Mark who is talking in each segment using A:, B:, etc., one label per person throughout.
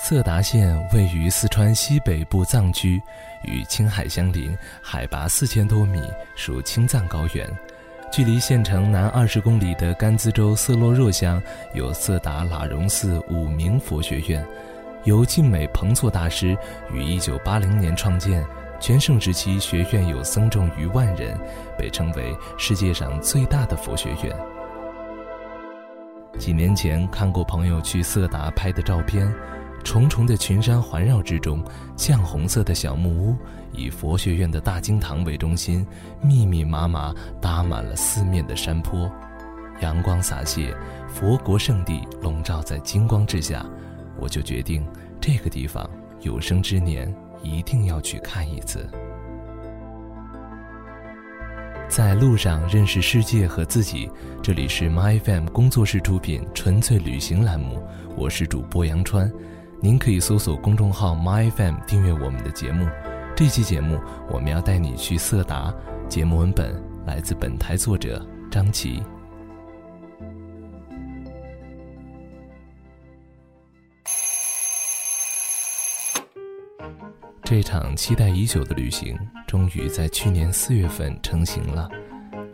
A: 色达县位于四川西北部藏区，与青海相邻，海拔四千多米，属青藏高原。距离县城南二十公里的甘孜州色洛若乡有色达喇荣寺五明佛学院，由晋美彭措大师于一九八零年创建。全盛时期，学院有僧众逾万人，被称为世界上最大的佛学院。几年前看过朋友去色达拍的照片。重重的群山环绕之中，绛红色的小木屋以佛学院的大经堂为中心，密密麻麻搭满了四面的山坡，阳光洒泻，佛国圣地笼罩在金光之下，我就决定这个地方有生之年一定要去看一次。在路上认识世界和自己，这里是 MyFM 工作室出品纯粹旅行栏目，我是主播杨川。您可以搜索公众号 myfm 订阅我们的节目。这期节目我们要带你去色达。节目文本来自本台作者张琪。这场期待已久的旅行终于在去年四月份成型了。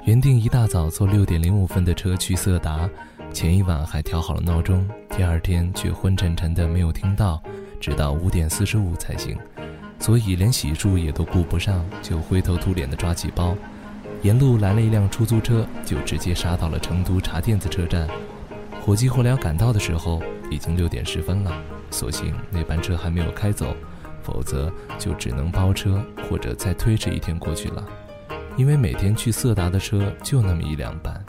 A: 原定一大早坐六点零五分的车去色达。前一晚还调好了闹钟，第二天却昏沉沉的没有听到，直到五点四十五才醒，所以连洗漱也都顾不上，就灰头土脸的抓起包，沿路拦了一辆出租车，就直接杀到了成都茶店子车站。火急火燎赶到的时候，已经六点十分了，所幸那班车还没有开走，否则就只能包车或者再推迟一天过去了，因为每天去色达的车就那么一两班。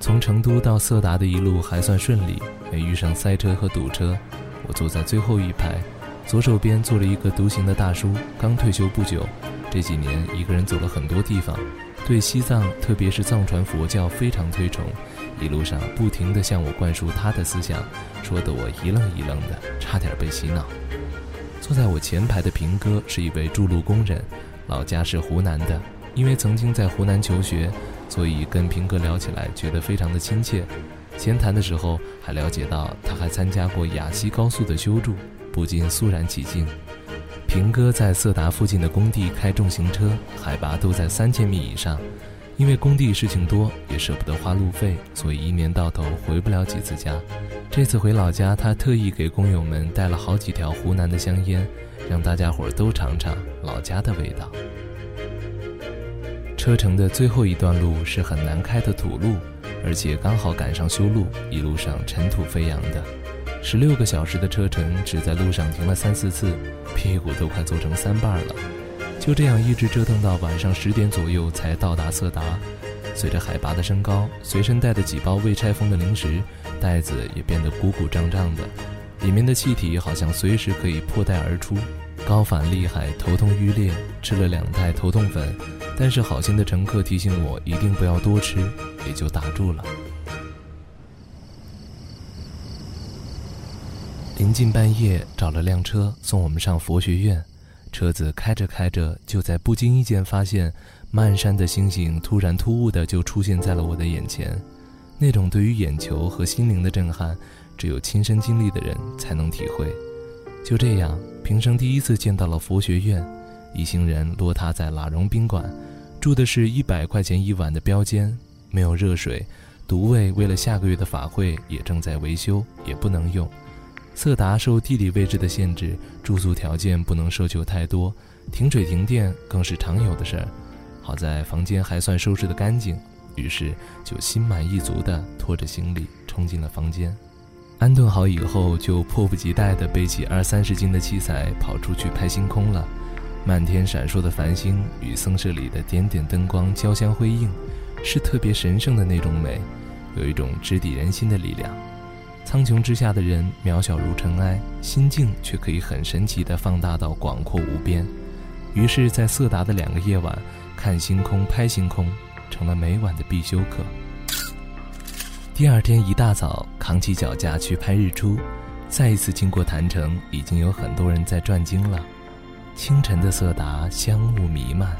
A: 从成都到色达的一路还算顺利，没遇上塞车和堵车。我坐在最后一排，左手边坐了一个独行的大叔，刚退休不久，这几年一个人走了很多地方，对西藏特别是藏传佛教非常推崇，一路上不停地向我灌输他的思想，说得我一愣一愣的，差点被洗脑。坐在我前排的平哥是一位筑路工人，老家是湖南的，因为曾经在湖南求学。所以跟平哥聊起来，觉得非常的亲切。闲谈的时候，还了解到他还参加过雅西高速的修筑，不禁肃然起敬。平哥在色达附近的工地开重型车，海拔都在三千米以上。因为工地事情多，也舍不得花路费，所以一年到头回不了几次家。这次回老家，他特意给工友们带了好几条湖南的香烟，让大家伙都尝尝老家的味道。车程的最后一段路是很难开的土路，而且刚好赶上修路，一路上尘土飞扬的。十六个小时的车程，只在路上停了三四次，屁股都快坐成三瓣了。就这样一直折腾到晚上十点左右才到达色达。随着海拔的升高，随身带的几包未拆封的零食袋子也变得鼓鼓胀胀的，里面的气体好像随时可以破袋而出。高反厉害，头痛欲裂，吃了两袋头痛粉。但是好心的乘客提醒我一定不要多吃，也就打住了。临近半夜，找了辆车送我们上佛学院。车子开着开着，就在不经意间发现，漫山的星星突然突兀的就出现在了我的眼前。那种对于眼球和心灵的震撼，只有亲身经历的人才能体会。就这样，平生第一次见到了佛学院。一行人落榻在喇荣宾馆。住的是一百块钱一晚的标间，没有热水，独卫为了下个月的法会也正在维修，也不能用。色达受地理位置的限制，住宿条件不能奢求太多，停水停电更是常有的事儿。好在房间还算收拾得干净，于是就心满意足地拖着行李冲进了房间。安顿好以后，就迫不及待地背起二三十斤的器材跑出去拍星空了。漫天闪烁的繁星与僧舍里的点点灯光交相辉映，是特别神圣的那种美，有一种直抵人心的力量。苍穹之下的人渺小如尘埃，心境却可以很神奇地放大到广阔无边。于是，在色达的两个夜晚，看星空、拍星空，成了每晚的必修课。第二天一大早，扛起脚架去拍日出，再一次经过坛城，已经有很多人在转经了。清晨的色达香雾弥漫，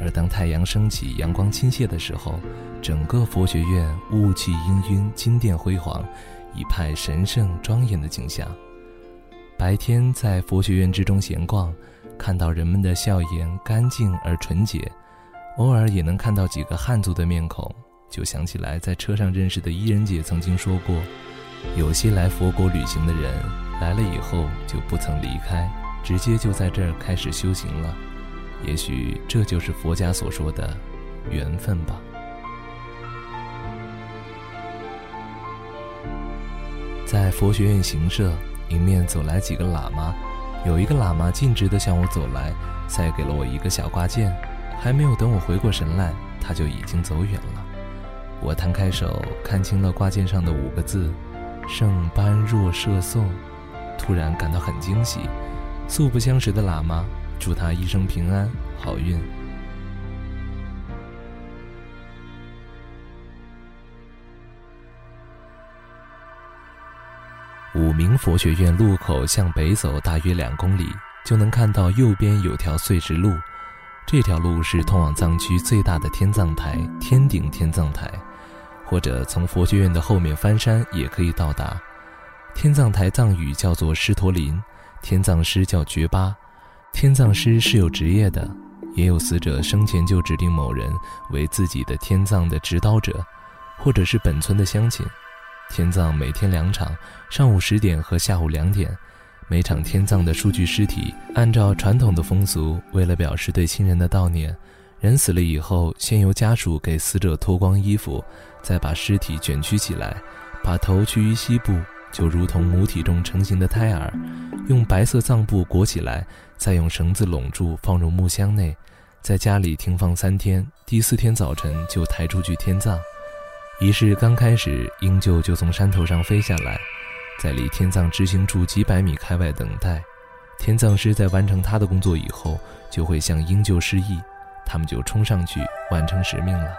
A: 而当太阳升起、阳光倾泻的时候，整个佛学院雾气氤氲、金殿辉煌，一派神圣庄严的景象。白天在佛学院之中闲逛，看到人们的笑颜干净而纯洁，偶尔也能看到几个汉族的面孔，就想起来在车上认识的伊人姐曾经说过，有些来佛国旅行的人来了以后就不曾离开，直接就在这儿开始修行了。也许这就是佛家所说的缘分吧。在佛学院行舍，迎面走来几个喇嘛，有一个喇嘛径直的向我走来，塞给了我一个小挂件，还没有等我回过神来，他就已经走远了。我摊开手，看清了挂件上的五个字：“圣般若摄颂”，突然感到很惊喜。素不相识的喇嘛，祝他一生平安，好运。武明佛学院路口向北走大约两公里，就能看到右边有条碎石路。这条路是通往藏区最大的天葬台——天顶天葬台，或者从佛学院的后面翻山也可以到达。天葬台藏语叫做狮驼林，天葬师叫觉巴。天葬师是有职业的，也有死者生前就指定某人为自己的天葬的指导者，或者是本村的乡亲。天葬每天两场，上午十点和下午两点。每场天葬的数具尸体，按照传统的风俗，为了表示对亲人的悼念，人死了以后，先由家属给死者脱光衣服，再把尸体卷曲起来，把头屈于膝部，就如同母体中成型的胎儿，用白色藏布裹起来，再用绳子拢住，放入木箱内，在家里停放三天。第四天早晨就抬出去天葬。仪式刚开始，鹰鹫就从山头上飞下来，在离天葬执行处几百米开外等待。天葬师在完成他的工作以后，就会向鹰鹫示意，他们就冲上去完成使命了。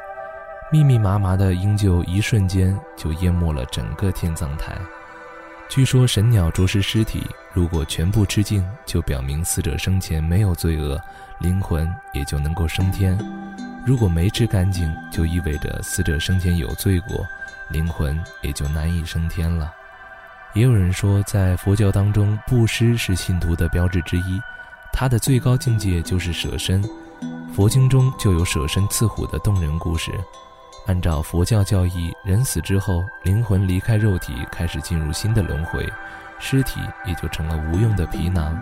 A: 密密麻麻的鹰鹫一瞬间就淹没了整个天葬台。据说神鸟啄食尸体，如果全部吃尽，就表明死者生前没有罪恶，灵魂也就能够升天。如果没吃干净，就意味着死者生前有罪过，灵魂也就难以升天了。也有人说，在佛教当中，布施是信徒的标志之一，它的最高境界就是舍身。佛经中就有舍身刺虎的动人故事。按照佛教教义，人死之后，灵魂离开肉体，开始进入新的轮回，尸体也就成了无用的皮囊。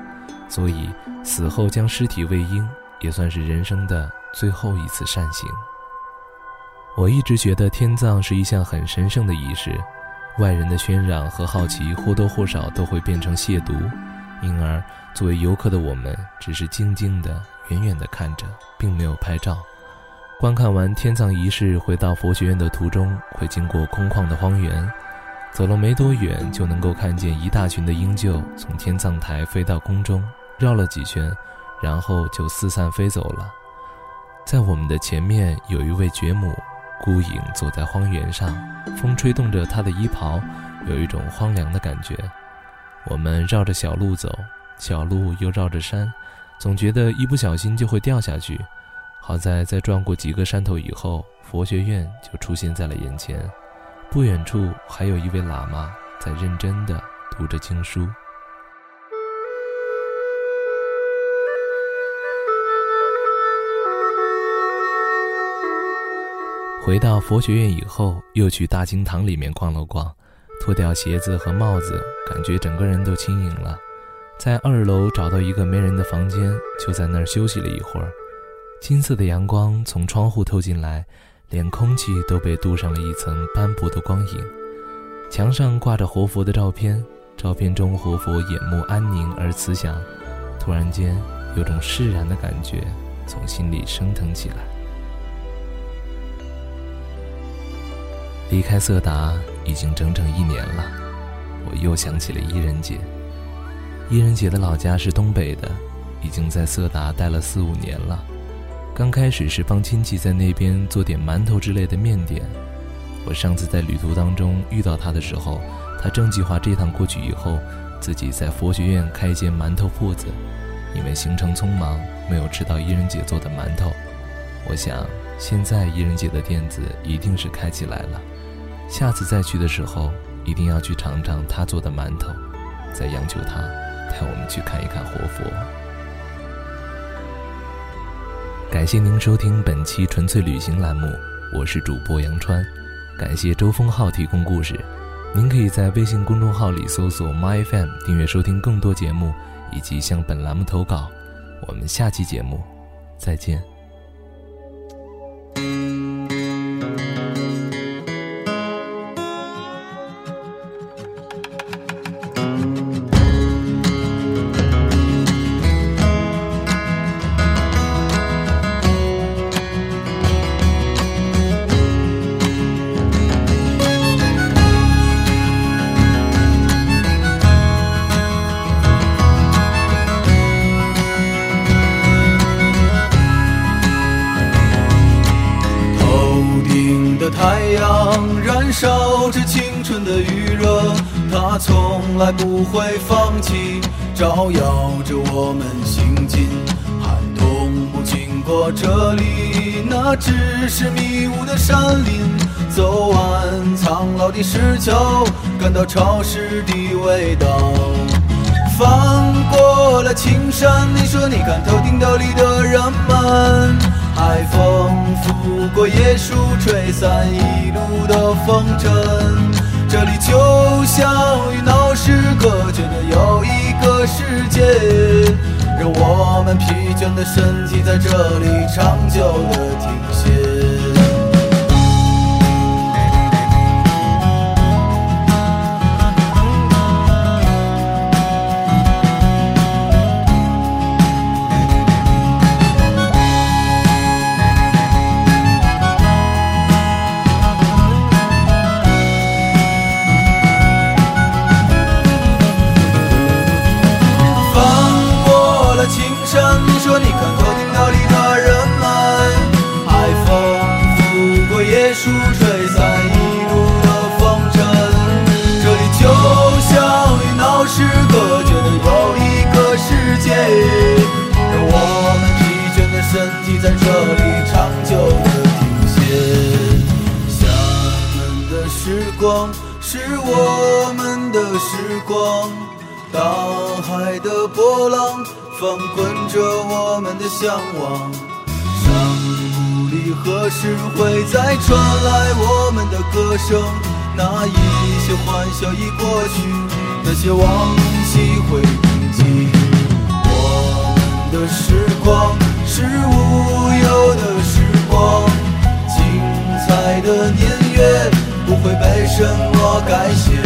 A: 所以，死后将尸体喂鹰，也算是人生的。最后一次善行。我一直觉得天葬是一项很神圣的仪式，外人的喧嚷和好奇或多或少都会变成亵渎，因而作为游客的我们只是静静的、远远的看着，并没有拍照。观看完天葬仪式，回到佛学院的途中，会经过空旷的荒原，走了没多远就能够看见一大群的鹰鹫从天葬台飞到空中，绕了几圈，然后就四散飞走了。在我们的前面有一位觉母，孤影坐在荒原上，风吹动着她的衣袍，有一种荒凉的感觉。我们绕着小路走，小路又绕着山，总觉得一不小心就会掉下去。好在在转过几个山头以后，佛学院就出现在了眼前，不远处还有一位喇嘛在认真地读着经书。回到佛学院以后，又去大经堂里面逛了逛，脱掉鞋子和帽子，感觉整个人都轻盈了。在二楼找到一个没人的房间，就在那儿休息了一会儿。金色的阳光从窗户透进来，连空气都被镀上了一层斑驳的光影。墙上挂着活佛的照片，照片中活佛眼目安宁而慈祥，突然间有种释然的感觉从心里升腾起来。离开色达已经整整一年了，我又想起了伊人姐。伊人姐的老家是东北的，已经在色达待了四五年了。刚开始是帮亲戚在那边做点馒头之类的面点。我上次在旅途当中遇到他的时候，他正计划这趟过去以后，自己在佛学院开一间馒头铺子。因为行程匆忙，没有吃到伊人姐做的馒头。我想，现在伊人姐的店子一定是开起来了。下次再去的时候，一定要去尝尝他做的馒头，再央求他带我们去看一看活佛。感谢您收听本期纯粹旅行栏目，我是主播杨川。感谢周峰浩提供故事。您可以在微信公众号里搜索 “myfm” 订阅收听更多节目，以及向本栏目投稿。我们下期节目再见。
B: 从来不会放弃，照耀着我们行进。寒冬不经过这里，那只是迷雾的山林。走完苍老的石桥，感到潮湿的味道。翻过了青山，你说你看头顶斗笠的人们，海风拂过椰树，吹散一路的风尘。这里就像与闹市隔绝的又一个世界，让我们疲倦的身体在这里长久的停歇。你说你看头顶那里的人们，海风拂过椰树，吹散一路的风尘。这里就像与闹市隔绝的又一个世界，让我们疲倦的身体在这里长久地停歇。厦门的时光，是我们的时光，大海的波浪。翻滚着我们的向往山谷里何时会再传来我们的歌声那一些欢笑已过去。那些往昔会铭记我们的时光是无忧的时光。精彩的年月不会被什么改写